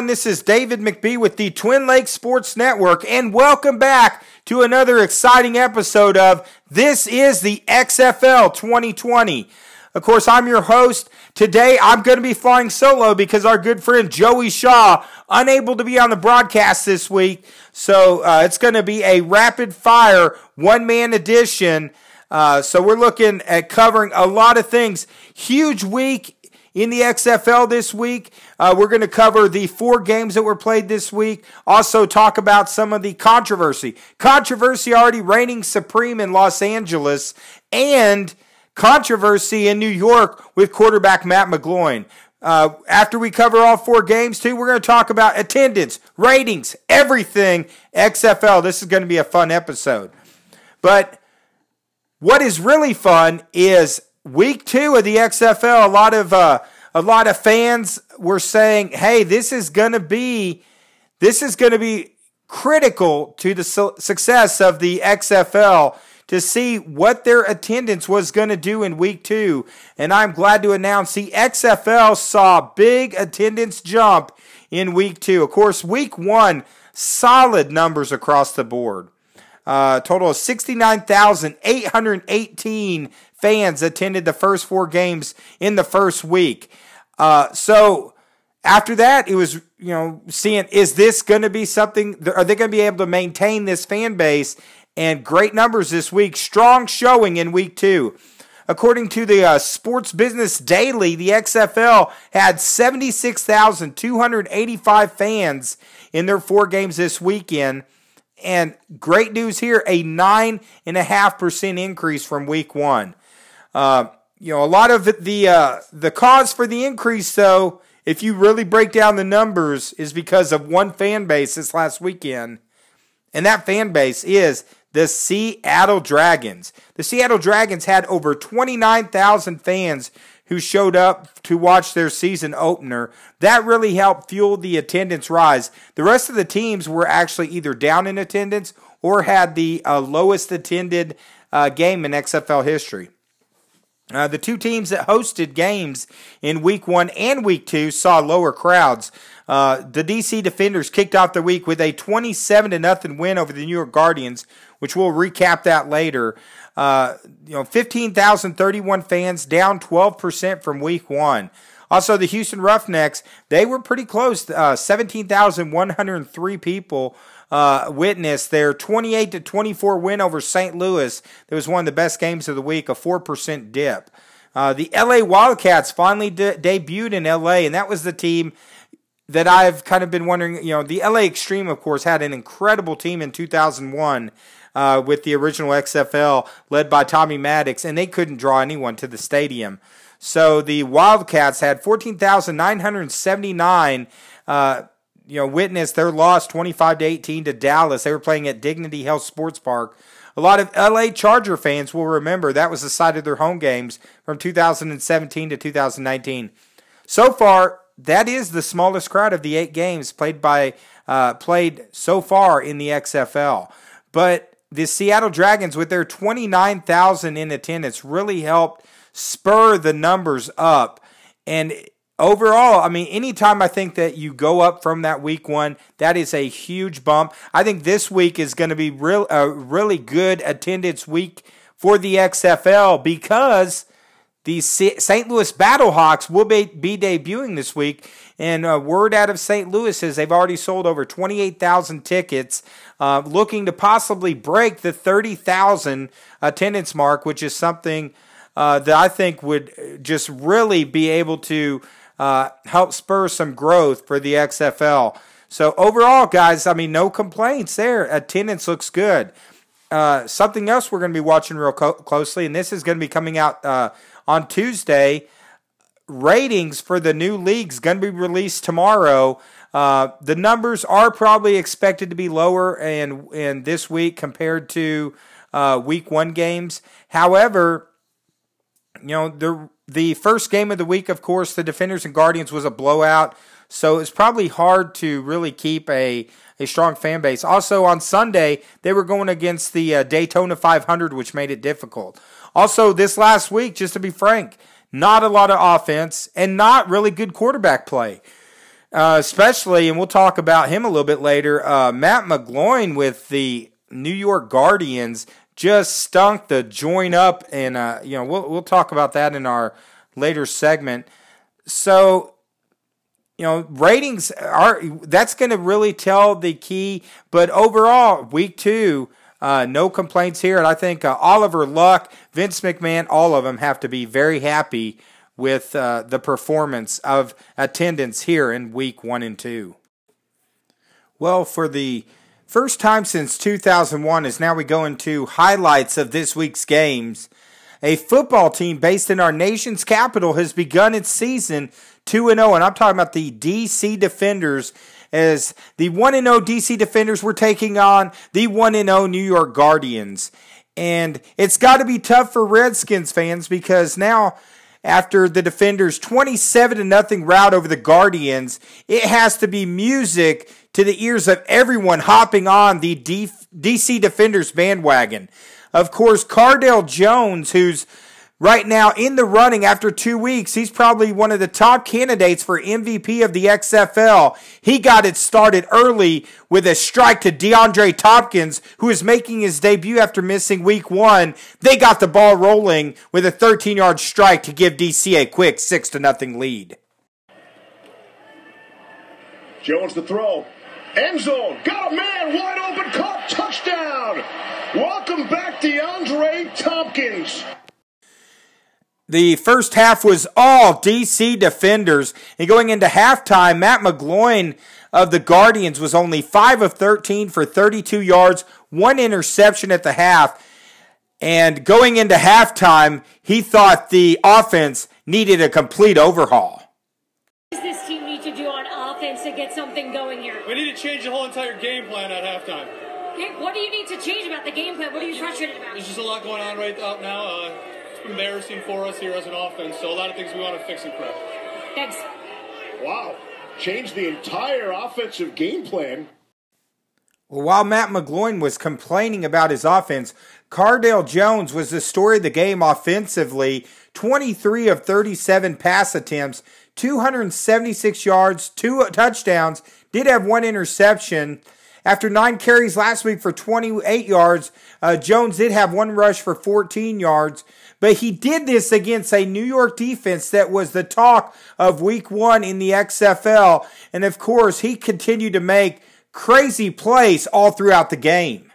Everyone, this is David McBee with the Twin Lakes Sports Network, and welcome back to another exciting episode of This is the XFL 2020. Of course, I'm your host. Today, I'm going to be flying solo because our good friend Joey Shaw, unable to be on the broadcast this week. So uh, it's going to be a rapid fire one man edition. Uh, so we're looking at covering a lot of things. Huge week in the XFL this week. Uh, we're going to cover the four games that were played this week. Also, talk about some of the controversy. Controversy already reigning supreme in Los Angeles, and controversy in New York with quarterback Matt McGloin. Uh, after we cover all four games, too, we're going to talk about attendance, ratings, everything XFL. This is going to be a fun episode. But what is really fun is week two of the XFL, a lot of uh, a lot of fans were saying, "Hey, this is going to be this is going to be critical to the su- success of the XFL." To see what their attendance was going to do in week two. And I'm glad to announce the XFL saw big attendance jump in week two. Of course, week one, solid numbers across the board. Uh, total of 69,818 fans attended the first four games in the first week. Uh, so after that, it was, you know, seeing is this going to be something, are they going to be able to maintain this fan base? And great numbers this week, strong showing in week two. According to the uh, Sports Business Daily, the XFL had 76,285 fans in their four games this weekend. And great news here a 9.5% increase from week one. Uh, you know, a lot of the uh, the cause for the increase, though, if you really break down the numbers, is because of one fan base this last weekend, and that fan base is the Seattle Dragons. The Seattle Dragons had over 29,000 fans who showed up to watch their season opener. That really helped fuel the attendance rise. The rest of the teams were actually either down in attendance or had the uh, lowest attended uh, game in XFL history. Uh, the two teams that hosted games in week one and week two saw lower crowds. Uh, the DC Defenders kicked off the week with a 27 to nothing win over the New York Guardians, which we'll recap that later. Uh, you know, 15,031 fans, down 12% from week one. Also, the Houston Roughnecks, they were pretty close. Uh, 17,103 people uh, their 28 to 24 win over St. Louis. That was one of the best games of the week, a 4% dip. Uh, the LA Wildcats finally de- debuted in LA, and that was the team that I've kind of been wondering. You know, the LA Xtreme, of course, had an incredible team in 2001 uh, with the original XFL led by Tommy Maddox, and they couldn't draw anyone to the stadium. So the Wildcats had 14,979 uh, you know, witnessed their loss 25 to 18 to Dallas. They were playing at Dignity Health Sports Park. A lot of LA Charger fans will remember that was the site of their home games from 2017 to 2019. So far, that is the smallest crowd of the eight games played by uh, played so far in the XFL. But the Seattle Dragons, with their 29,000 in attendance, really helped spur the numbers up. And overall, I mean, anytime I think that you go up from that week one, that is a huge bump. I think this week is going to be real, a really good attendance week for the XFL because the St. Louis Battlehawks will be, be debuting this week. And uh, word out of St. Louis is they've already sold over 28,000 tickets, uh, looking to possibly break the 30,000 attendance mark, which is something uh, that I think would just really be able to uh, help spur some growth for the XFL. So overall, guys, I mean, no complaints there. Attendance looks good. Uh, something else we're going to be watching real co- closely, and this is going to be coming out uh, on Tuesday. Ratings for the new leagues going to be released tomorrow. Uh, the numbers are probably expected to be lower in in this week compared to uh, week one games. However, you know the the first game of the week, of course, the Defenders and Guardians was a blowout, so it's probably hard to really keep a a strong fan base. Also on Sunday, they were going against the uh, Daytona 500, which made it difficult. Also, this last week, just to be frank, not a lot of offense and not really good quarterback play. Uh, especially, and we'll talk about him a little bit later. Uh, Matt McGloin with the New York Guardians just stunk the joint up, and uh, you know we'll we'll talk about that in our later segment. So, you know, ratings are that's going to really tell the key. But overall, week two, uh, no complaints here, and I think uh, Oliver Luck, Vince McMahon, all of them have to be very happy with uh, the performance of attendance here in week one and two. Well, for the first time since 2001, as now we go into highlights of this week's games, a football team based in our nation's capital has begun its season 2 0, and I'm talking about the DC Defenders. As the 1 0 DC Defenders were taking on the 1 0 New York Guardians. And it's got to be tough for Redskins fans because now after the defenders 27 to nothing rout over the Guardians, it has to be music to the ears of everyone hopping on the DC Defenders bandwagon. Of course, Cardale Jones, who's right now in the running after two weeks. He's probably one of the top candidates for MVP of the XFL. He got it started early with a strike to DeAndre Thompkins, who is making his debut after missing week one. They got the ball rolling with a 13 yard strike to give DC a quick 6 to nothing lead. Jones the throw. End zone. Got a man wide open. Caught. Touchdown. Welcome back, DeAndre Thompkins. The first half was all DC defenders. And going into halftime, Matt McGloin of the Guardians was only 5 of 13 for 32 yards, one interception at the half. And going into halftime, he thought the offense needed a complete overhaul. What does this team need to do on offense to get something going here? We need to change the whole entire game plan at halftime. Okay, what do you need to change about the game plan? What are you frustrated about? There's just a lot going on right now. Uh, it's embarrassing for us here as an offense. So a lot of things we want to fix and correct. Thanks. Wow. Change the entire offensive game plan. Well, while Matt McGloin was complaining about his offense, Cardale Jones was the story of the game offensively. 23 of 37 pass attempts, 276 yards, two touchdowns, did have one interception. After nine carries last week for 28 yards, uh, Jones did have one rush for 14 yards, but he did this against a New York defense that was the talk of week one in the XFL. And of course, he continued to make crazy plays all throughout the game.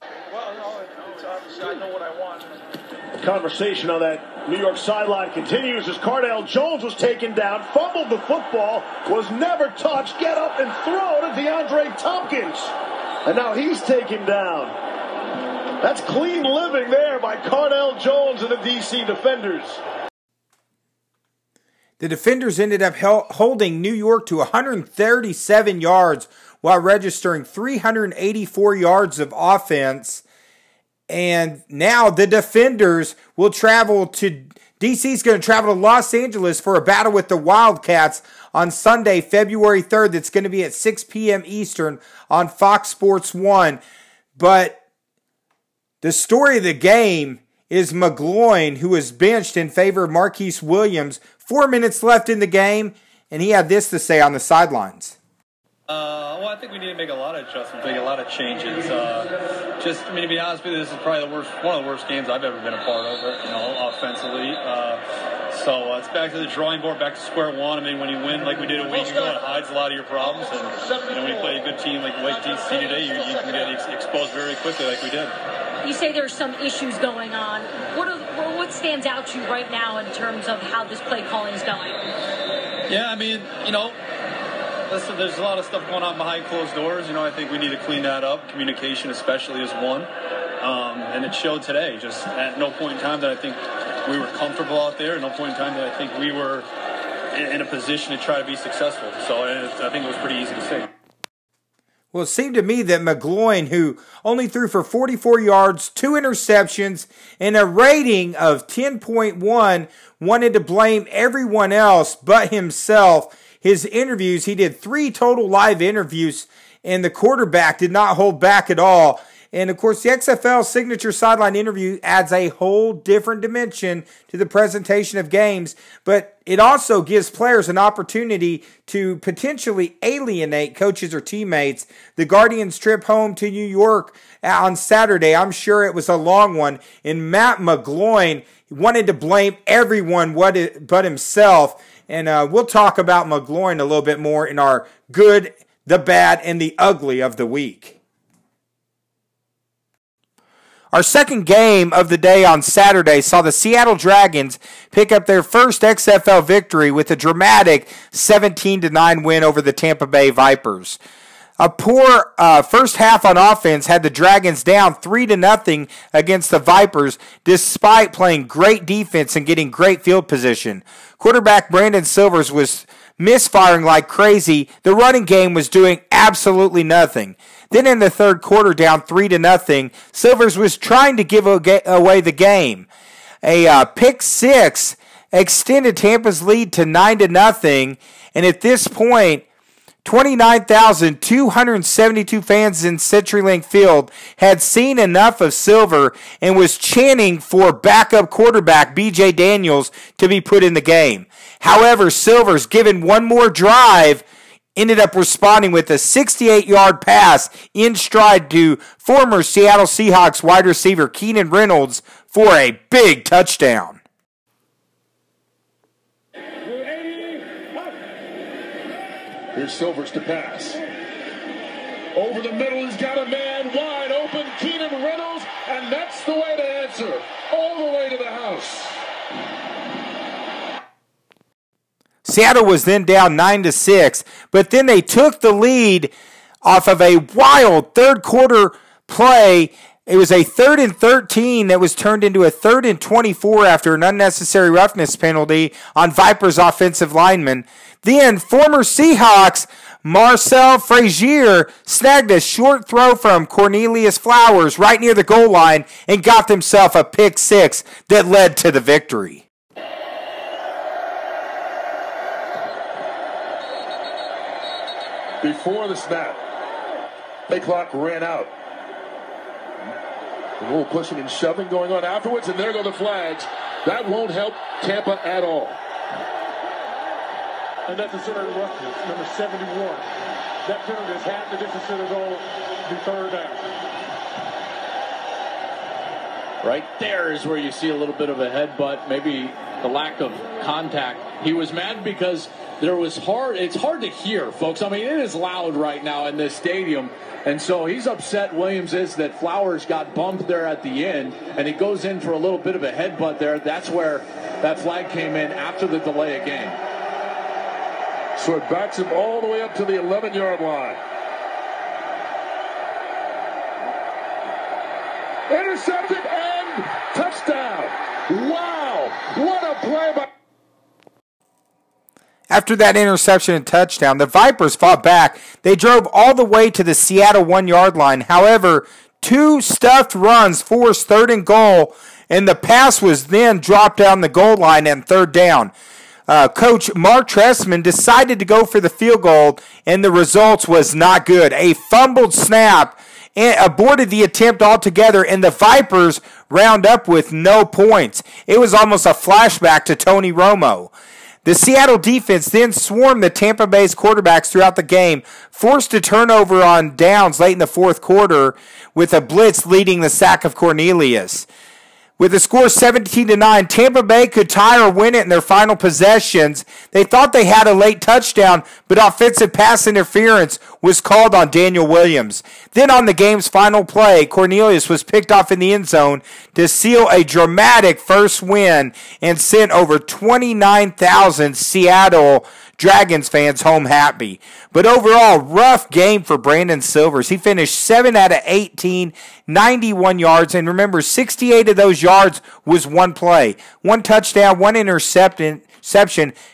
Well, no, it's obviously I know what I want. Conversation on that New York sideline continues as Cardale Jones was taken down, fumbled the football, was never touched, get up and throw to DeAndre Thompkins. And now he's taken down. That's clean living there by Cardale Jones and the DC Defenders. The defenders ended up holding New York to 137 yards while registering 384 yards of offense. And now the defenders will travel to DC is going to travel to Los Angeles for a battle with the Wildcats on Sunday, February 3rd. That's going to be at 6 p.m. Eastern on Fox Sports 1. But the story of the game is McGloin, who was benched in favor of Marquise Williams. Four minutes left in the game, and he had this to say on the sidelines. Uh, well, I think we need to make a lot of adjustments, make a lot of changes. Uh, just, I mean, to be honest with you, this is probably the worst, one of the worst games I've ever been a part of. You know, offensively. Uh, so uh, it's back to the drawing board, back to square one. I mean, when you win like we did a week ago, it hides a lot of your problems. And you know, when you play a good team like, like DC today, you, you can get ex- exposed very quickly, like we did you say there's some issues going on. What are, what stands out to you right now in terms of how this play calling is going? Yeah, I mean, you know, listen, there's a lot of stuff going on behind closed doors. You know, I think we need to clean that up. Communication, especially, is one. Um, and it showed today. Just at no point in time that I think we were comfortable out there. At no point in time that I think we were in a position to try to be successful. So I think it was pretty easy to see. Well, it seemed to me that McGloin, who only threw for 44 yards, two interceptions, and a rating of 10.1, wanted to blame everyone else but himself. His interviews, he did three total live interviews, and the quarterback did not hold back at all. And of course, the XFL signature sideline interview adds a whole different dimension to the presentation of games, but it also gives players an opportunity to potentially alienate coaches or teammates. The Guardians trip home to New York on Saturday, I'm sure it was a long one, and Matt McGloin wanted to blame everyone but himself. And uh, we'll talk about McGloin a little bit more in our good, the bad, and the ugly of the week. Our second game of the day on Saturday saw the Seattle Dragons pick up their first XFL victory with a dramatic 17 9 win over the Tampa Bay Vipers. A poor uh, first half on offense had the Dragons down 3 to nothing against the Vipers despite playing great defense and getting great field position. Quarterback Brandon Silvers was misfiring like crazy. The running game was doing absolutely nothing. Then in the third quarter, down three to nothing, Silvers was trying to give away the game. A uh, pick six extended Tampa's lead to nine to nothing, and at this point, 29,272 fans in CenturyLink Field had seen enough of Silver and was chanting for backup quarterback BJ Daniels to be put in the game. However, Silver's given one more drive ended up responding with a 68 yard pass in stride to former Seattle Seahawks wide receiver Keenan Reynolds for a big touchdown. Here's Silvers to pass. Over the middle, he's got a man wide open, Keenan Reynolds, and that's the way to answer. All the way to the house. Seattle was then down 9 to 6, but then they took the lead off of a wild third quarter play. It was a third and 13 that was turned into a third and 24 after an unnecessary roughness penalty on Vipers offensive lineman. Then former Seahawks Marcel Frazier snagged a short throw from Cornelius Flowers right near the goal line and got himself a pick six that led to the victory. before the snap. Play clock ran out. A little pushing and shoving going on afterwards, and there go the flags. That won't help Tampa at all. Unnecessary roughness, number 71. That penalty is half the distance to the goal, the third down. Right there is where you see a little bit of a headbutt, maybe the lack of contact. He was mad because there was hard. It's hard to hear, folks. I mean, it is loud right now in this stadium. And so he's upset, Williams is, that Flowers got bumped there at the end, and he goes in for a little bit of a headbutt there. That's where that flag came in after the delay of game. So it backs him all the way up to the 11 yard line. Intercepted and touchdown. Wow. What a play by. After that interception and touchdown, the Vipers fought back. They drove all the way to the Seattle one yard line. However, two stuffed runs forced third and goal, and the pass was then dropped down the goal line and third down. Uh, Coach Mark Trestman decided to go for the field goal, and the results was not good. A fumbled snap aborted the attempt altogether, and the Vipers round up with no points. It was almost a flashback to Tony Romo. The Seattle defense then swarmed the Tampa Bay's quarterbacks throughout the game, forced a turnover on downs late in the fourth quarter, with a blitz leading the sack of Cornelius. With the score 17 to 9, Tampa Bay could tie or win it in their final possessions. They thought they had a late touchdown, but offensive pass interference was called on Daniel Williams. Then on the game's final play, Cornelius was picked off in the end zone to seal a dramatic first win and sent over 29,000 Seattle Dragons fans home happy. But overall, rough game for Brandon Silvers. He finished 7 out of 18, 91 yards. And remember, 68 of those yards was one play. One touchdown, one interception,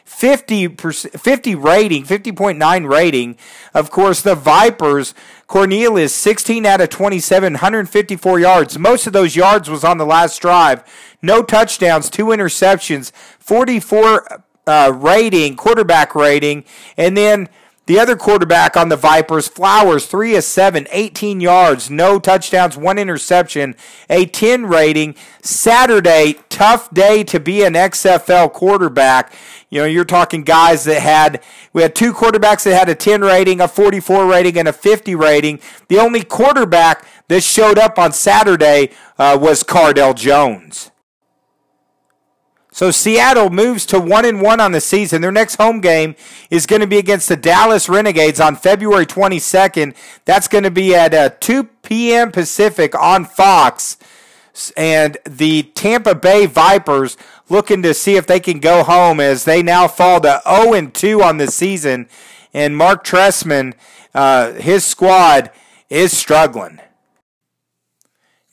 50, 50 rating, 50.9 rating. Of course, the Vipers, Cornelius, 16 out of 27, 154 yards. Most of those yards was on the last drive. No touchdowns, two interceptions, 44 uh, rating, quarterback rating, and then The other quarterback on the Vipers, Flowers, 3 of 7, 18 yards, no touchdowns, one interception, a 10 rating. Saturday, tough day to be an XFL quarterback. You know, you're talking guys that had, we had two quarterbacks that had a 10 rating, a 44 rating, and a 50 rating. The only quarterback that showed up on Saturday uh, was Cardale Jones. So Seattle moves to one and one on the season. Their next home game is going to be against the Dallas Renegades on February 22nd. That's going to be at uh, 2 p.m. Pacific on Fox. And the Tampa Bay Vipers looking to see if they can go home as they now fall to 0 and 2 on the season. And Mark Trestman, uh, his squad is struggling.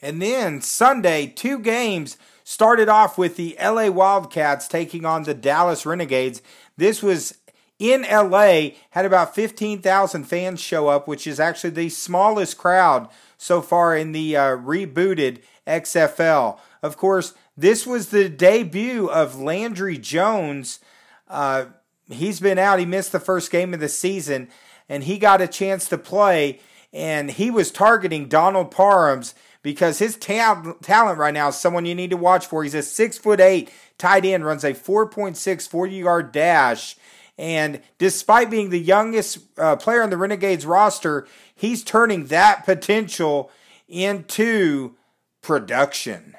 And then Sunday, two games Started off with the LA Wildcats taking on the Dallas Renegades. This was in LA, had about 15,000 fans show up, which is actually the smallest crowd so far in the uh, rebooted XFL. Of course, this was the debut of Landry Jones. Uh, he's been out, he missed the first game of the season, and he got a chance to play, and he was targeting Donald Parhams because his ta- talent right now is someone you need to watch for. He's a six foot eight tight end, runs a 4.6 40 yard dash. And despite being the youngest uh, player on the Renegades roster, he's turning that potential into production.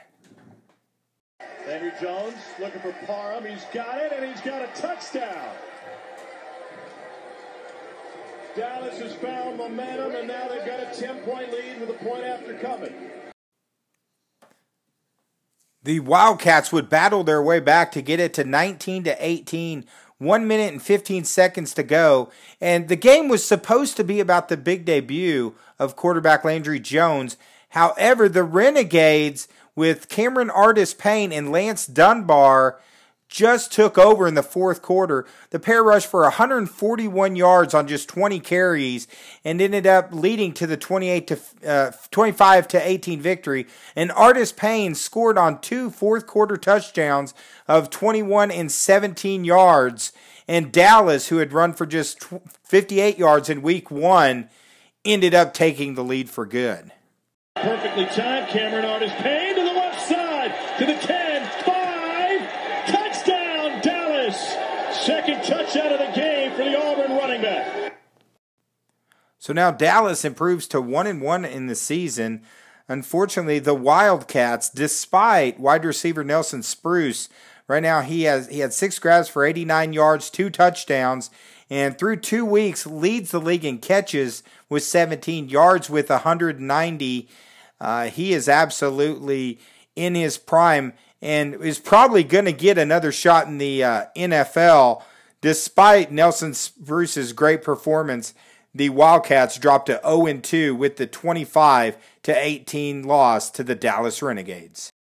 Andrew Jones looking for Parham. He's got it, and he's got a touchdown. Dallas has found momentum, and now they've got a 10 point lead with a point after coming. The Wildcats would battle their way back to get it to 19 to 18, one minute and 15 seconds to go. And the game was supposed to be about the big debut of quarterback Landry Jones. However, the Renegades, with Cameron Artis Payne and Lance Dunbar, just took over in the fourth quarter. The pair rushed for 141 yards on just 20 carries and ended up leading to the 28 to uh, 25 to 18 victory. And Artis Payne scored on two fourth quarter touchdowns of 21 and 17 yards. And Dallas, who had run for just 58 yards in week one, ended up taking the lead for good. Perfectly timed. Cameron Artis Payne to the left side to the 10, 5, touchdown Dallas. Of the game for the Auburn running back. So now Dallas improves to 1 and 1 in the season. Unfortunately, the Wildcats, despite wide receiver Nelson Spruce, right now he has he had six grabs for 89 yards, two touchdowns, and through two weeks leads the league in catches with 17 yards with 190. Uh, he is absolutely in his prime and is probably going to get another shot in the uh, NFL. Despite Nelson Spruce's great performance, the Wildcats dropped to 0 2 with the 25 to 18 loss to the Dallas Renegades.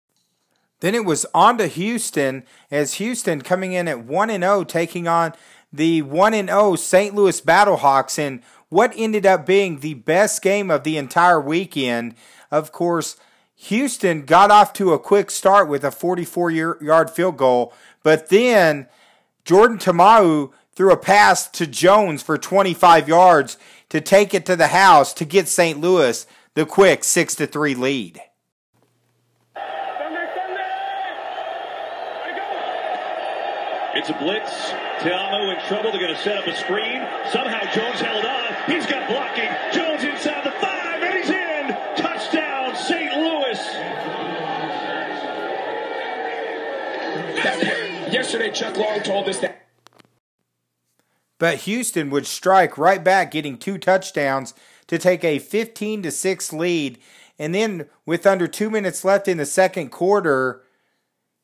Then it was on to Houston as Houston coming in at 1 0 taking on the 1 0 St. Louis Battlehawks in what ended up being the best game of the entire weekend. Of course, Houston got off to a quick start with a 44 yard field goal, but then Jordan Ta'amu threw a pass to Jones for 25 yards to take it to the house to get St. Louis the quick 6 to 3 lead. It's a blitz. Ta'amu in trouble. They're going to set up a screen. Somehow Jones held on. He's got blocking. Yesterday, Chuck Long told us that. But Houston would strike right back, getting two touchdowns to take a 15 to 6 lead. And then, with under two minutes left in the second quarter,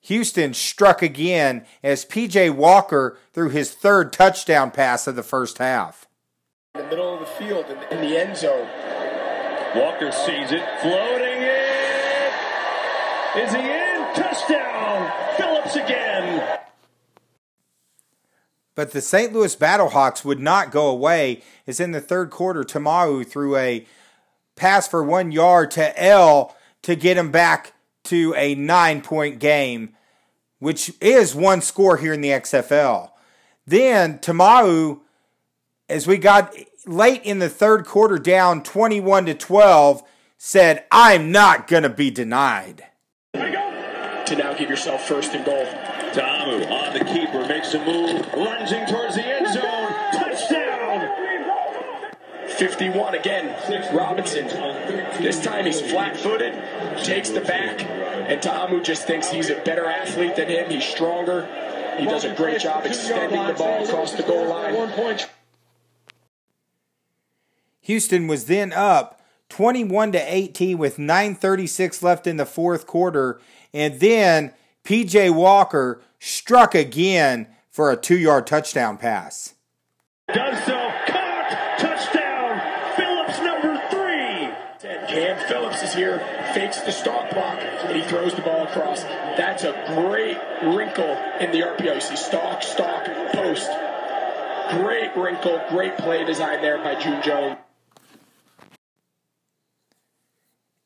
Houston struck again as PJ Walker threw his third touchdown pass of the first half. In the middle of the field, in, in the end zone. Walker sees it, floating in. Is he in? Touchdown! Phillips again. But the St. Louis Battlehawks would not go away as in the third quarter, Ta'amu threw a pass for one yard to L to get him back to a nine point game, which is one score here in the XFL. Then Ta'amu as we got late in the third quarter down 21 to 12, said, I'm not going to be denied. To now give yourself first and goal. Ta'amu on the keeper, makes a move, lunging towards the end zone. Touchdown! 51 again. Robinson. This time he's flat footed, takes the back, and Ta'amu just thinks he's a better athlete than him. He's stronger. He does a great job extending the ball across the goal line. Houston was then up 21 to 18 with 9:36 left in the fourth quarter, and then PJ Walker struck again for a 2-yard touchdown pass. Does so. Caught. Touchdown. Phillips, number three. Cam Phillips is here, fakes the stop block, and he throws the ball across. That's a great wrinkle in the RPO. You see stalk, stalk, post. Great wrinkle, great play design there by June Jones.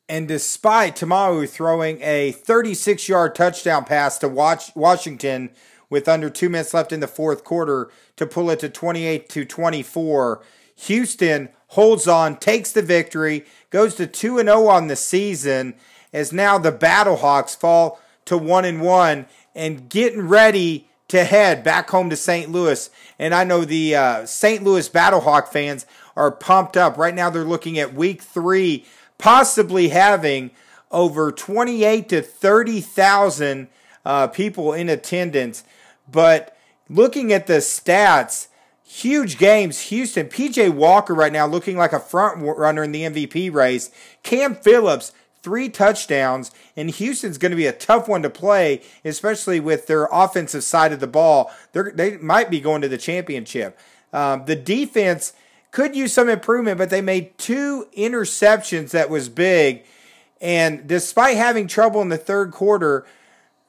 And despite Ta'amu throwing a 36 yard touchdown pass to Washington with under two minutes left in the fourth quarter to pull it to 28 to 24, Houston holds on, takes the victory, goes to 2 0 on the season, as now the Battlehawks fall to 1 and 1 and getting ready to head back home to St. Louis. And I know the uh, St. Louis Battlehawk fans are pumped up. Right now, they're looking at week three possibly having over 28 to 30,000 uh, people in attendance. But looking at the stats, huge games. Houston, PJ Walker right now looking like a front runner in the MVP race. Cam Phillips, three touchdowns, and Houston's going to be a tough one to play, especially with their offensive side of the ball. They're, they might be going to the championship. Um, the defense could use some improvement, but they made two interceptions that was big. And despite having trouble in the third quarter,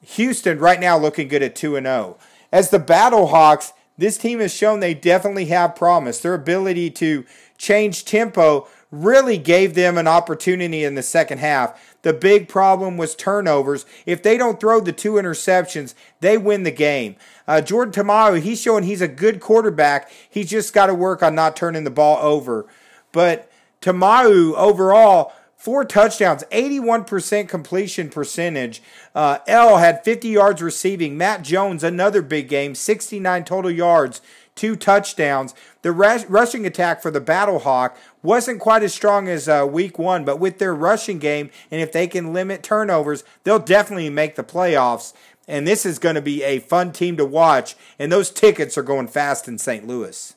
Houston right now looking good at 2 and 0. As the Battlehawks, this team has shown they definitely have promise. Their ability to change tempo really gave them an opportunity in the second half. The big problem was turnovers. If they don't throw the two interceptions, they win the game. Uh, Jordan Ta'amu, he's showing he's a good quarterback. He's just got to work on not turning the ball over. But Ta'amu, overall, four touchdowns, 81% completion percentage. Uh, L had 50 yards receiving. Matt Jones, another big game, 69 total yards, two touchdowns. The rushing attack for the Battlehawk wasn't quite as strong as uh, week one, but with their rushing game, and if they can limit turnovers, they'll definitely make the playoffs and this is going to be a fun team to watch, and those tickets are going fast in St. Louis.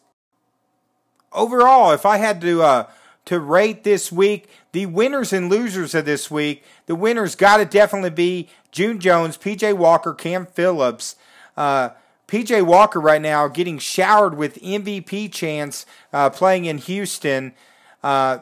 Overall, if I had to uh, to rate this week, the winners and losers of this week, the winners got to definitely be June Jones, PJ Walker, Cam Phillips. Uh, PJ Walker right now getting showered with MVP chance uh, playing in Houston. Uh,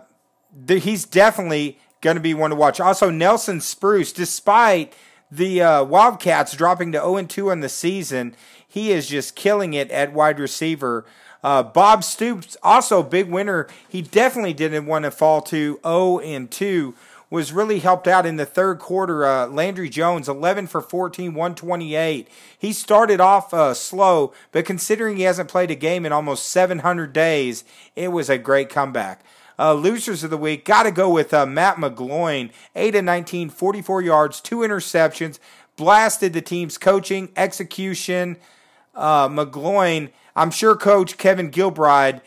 the, he's definitely going to be one to watch. Also, Nelson Spruce, despite the uh, Wildcats dropping to 0 2 on the season. He is just killing it at wide receiver. Uh, Bob Stoops, also big winner. He definitely didn't want to fall to 0 and 2. Was really helped out in the third quarter. Uh, Landry Jones, 11 for 14, 128. He started off uh, slow, but considering he hasn't played a game in almost 700 days, it was a great comeback. Uh, losers of the week, got to go with uh, Matt McGloin, 8 of 19, 44 yards, two interceptions, blasted the team's coaching, execution. Uh, McGloin, I'm sure Coach Kevin Gilbride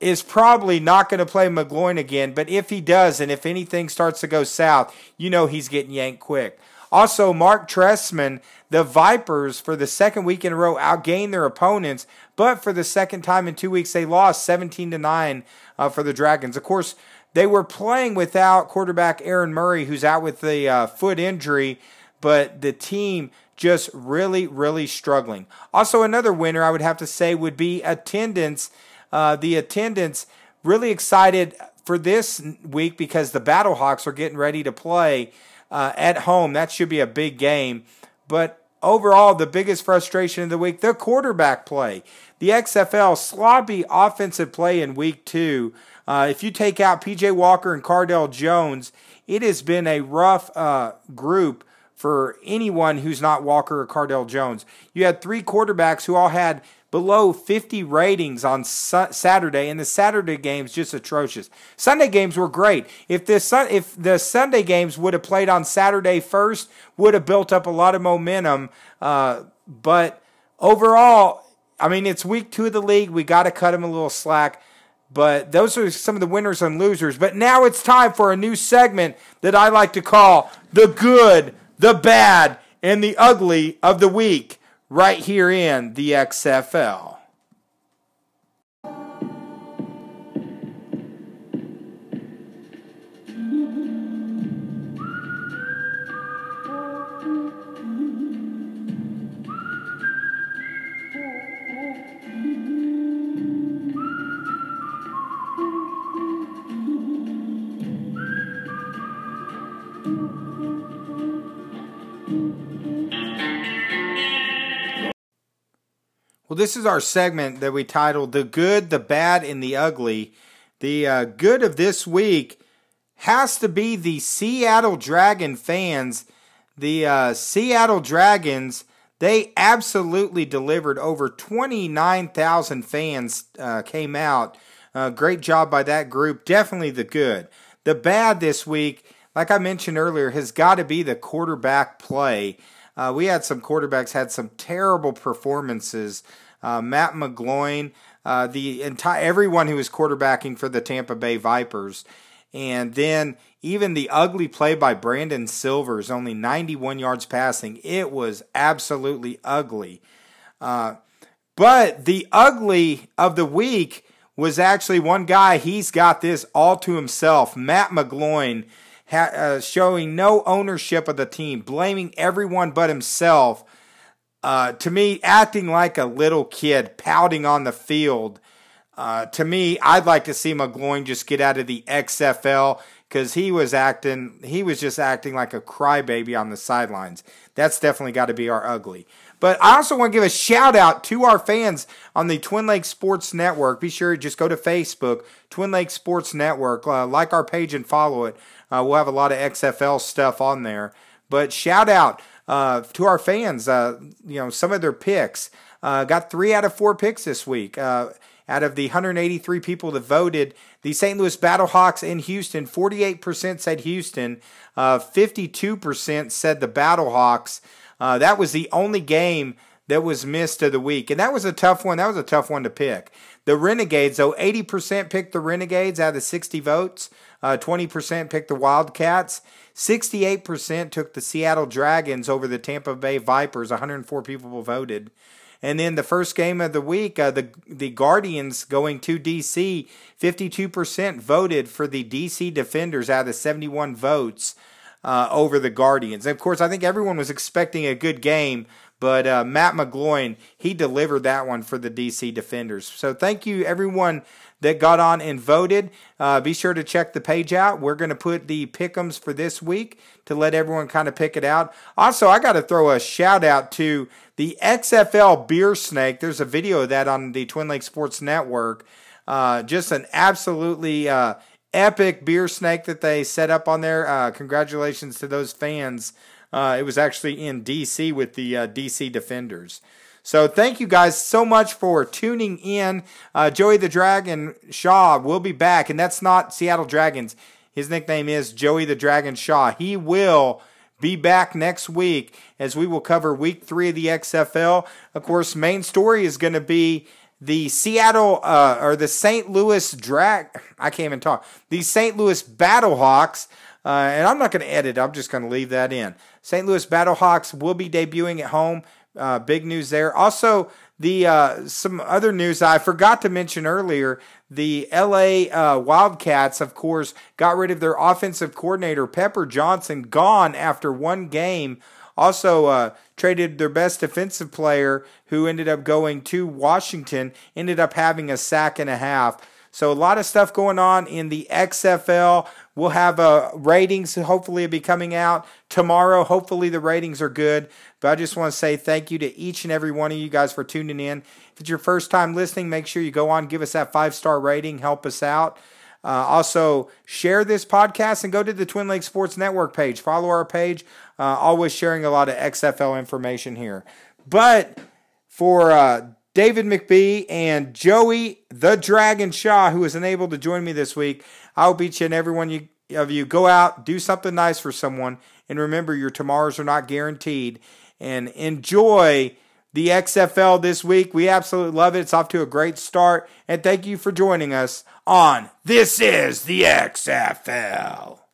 is probably not going to play McGloin again, but if he does, and if anything starts to go south, you know he's getting yanked quick. Also, Mark Trestman, the Vipers, for the second week in a row, outgained their opponents, but for the second time in two weeks, they lost 17 to 9 uh, for the Dragons. Of course, they were playing without quarterback Aaron Murray, who's out with the uh, foot injury, but the team just really, really struggling. Also, another winner I would have to say would be attendance. Uh, the attendance really excited for this week because the Battlehawks are getting ready to play uh, at home. That should be a big game. But overall, the biggest frustration of the week, the quarterback play. The XFL sloppy offensive play in week two. Uh, if you take out PJ Walker and Cardale Jones, it has been a rough uh, group for anyone who's not Walker or Cardale Jones. You had three quarterbacks who all had below 50 ratings on su- Saturday, and the Saturday games just atrocious. Sunday games were great. If the if the Sunday games would have played on Saturday first, would have built up a lot of momentum. Uh, but overall, I mean, it's week two of the league. We got to cut them a little slack. But those are some of the winners and losers. But now it's time for a new segment that I like to call the good, the bad, and the ugly of the week right here in the XFL. Well, this is our segment that we titled The Good, the Bad, and the Ugly. The uh, good of this week has to be the Seattle Dragon fans. The uh, Seattle Dragons, they absolutely delivered. Over 29,000 fans uh, came out. Uh, great job by that group. Definitely the good. The bad this week, like I mentioned earlier, has got to be the quarterback play. Uh, we had some quarterbacks had some terrible performances. Uh, Matt McGloin, uh, the entire everyone who was quarterbacking for the Tampa Bay Vipers, and then even the ugly play by Brandon Silvers, only 91 yards passing. It was absolutely ugly. Uh, but the ugly of the week was actually one guy. He's got this all to himself. Matt McGloin ha- uh, showing no ownership of the team, blaming everyone but himself. Uh, to me, acting like a little kid, pouting on the field. Uh, to me, I'd like to see McGloin just get out of the XFL because he was acting, he was just acting like a crybaby on the sidelines. That's definitely got to be our ugly. But I also want to give a shout out to our fans on the Twin Lakes Sports Network. Be sure to just go to Facebook, Twin Lakes Sports Network, uh, like our page and follow it. Uh, we'll have a lot of XFL stuff on there. But shout out uh, to our fans, uh, you know, some of their picks. Uh, got three out of four picks this week. Uh, out of the 183 people that voted, the St. Louis Battlehawks in Houston, 48% said Houston, 52% said the Battlehawks. That was the only game that was missed of the week. And that was a tough one. That was a tough one to pick. The Renegades, though, 80% picked the Renegades out of the 60 votes. Uh, 20% picked the Wildcats. 68% took the Seattle Dragons over the Tampa Bay Vipers. 104 people voted. And then the first game of the week, uh, the the Guardians going to DC, 52% voted for the DC Defenders out of 71 votes uh, over the Guardians. And of course, I think everyone was expecting a good game, but uh, Matt McGloin, he delivered that one for the DC Defenders. So thank you, everyone that got on and voted. Uh, be sure to check the page out. We're going to put the pickums for this week to let everyone kind of pick it out. Also, I got to throw a shout out to the XFL Beer Snake. There's a video of that on the Twin Lake Sports Network. Uh, just an absolutely uh, epic beer snake that they set up on there. Uh, congratulations to those fans. Uh, it was actually in DC with the uh, DC Defenders. So thank you guys so much for tuning in. Uh, Joey the Dragon Shaw will be back, and that's not Seattle Dragons. His nickname is Joey the Dragon Shaw. He will be back next week as we will cover week three of the XFL. Of course, main story is going to be the Seattle uh, or the St. Louis Drag. I can't even talk. The St. Louis Battlehawks. Uh, and I'm not going to edit. I'm just going to leave that in. St. Louis Battlehawks will be debuting at home uh, big news there. Also, the uh, some other news I forgot to mention earlier. The LA uh, Wildcats, of course, got rid of their offensive coordinator Pepper Johnson, gone after one game. Also, uh, traded their best defensive player, who ended up going to Washington, ended up having a sack and a half. So a lot of stuff going on in the XFL. We'll have uh, ratings. Hopefully, be coming out tomorrow. Hopefully, the ratings are good. But I just want to say thank you to each and every one of you guys for tuning in. If it's your first time listening, make sure you go on, give us that five star rating, help us out. Uh, also, share this podcast and go to the Twin Lakes Sports Network page. Follow our page. Uh, always sharing a lot of XFL information here. But for uh, David McBee, and Joey the Dragon Shaw, who was unable to join me this week. I hope each and every one you, of you go out, do something nice for someone, and remember your tomorrows are not guaranteed. And enjoy the XFL this week. We absolutely love it. It's off to a great start. And thank you for joining us on This is the XFL.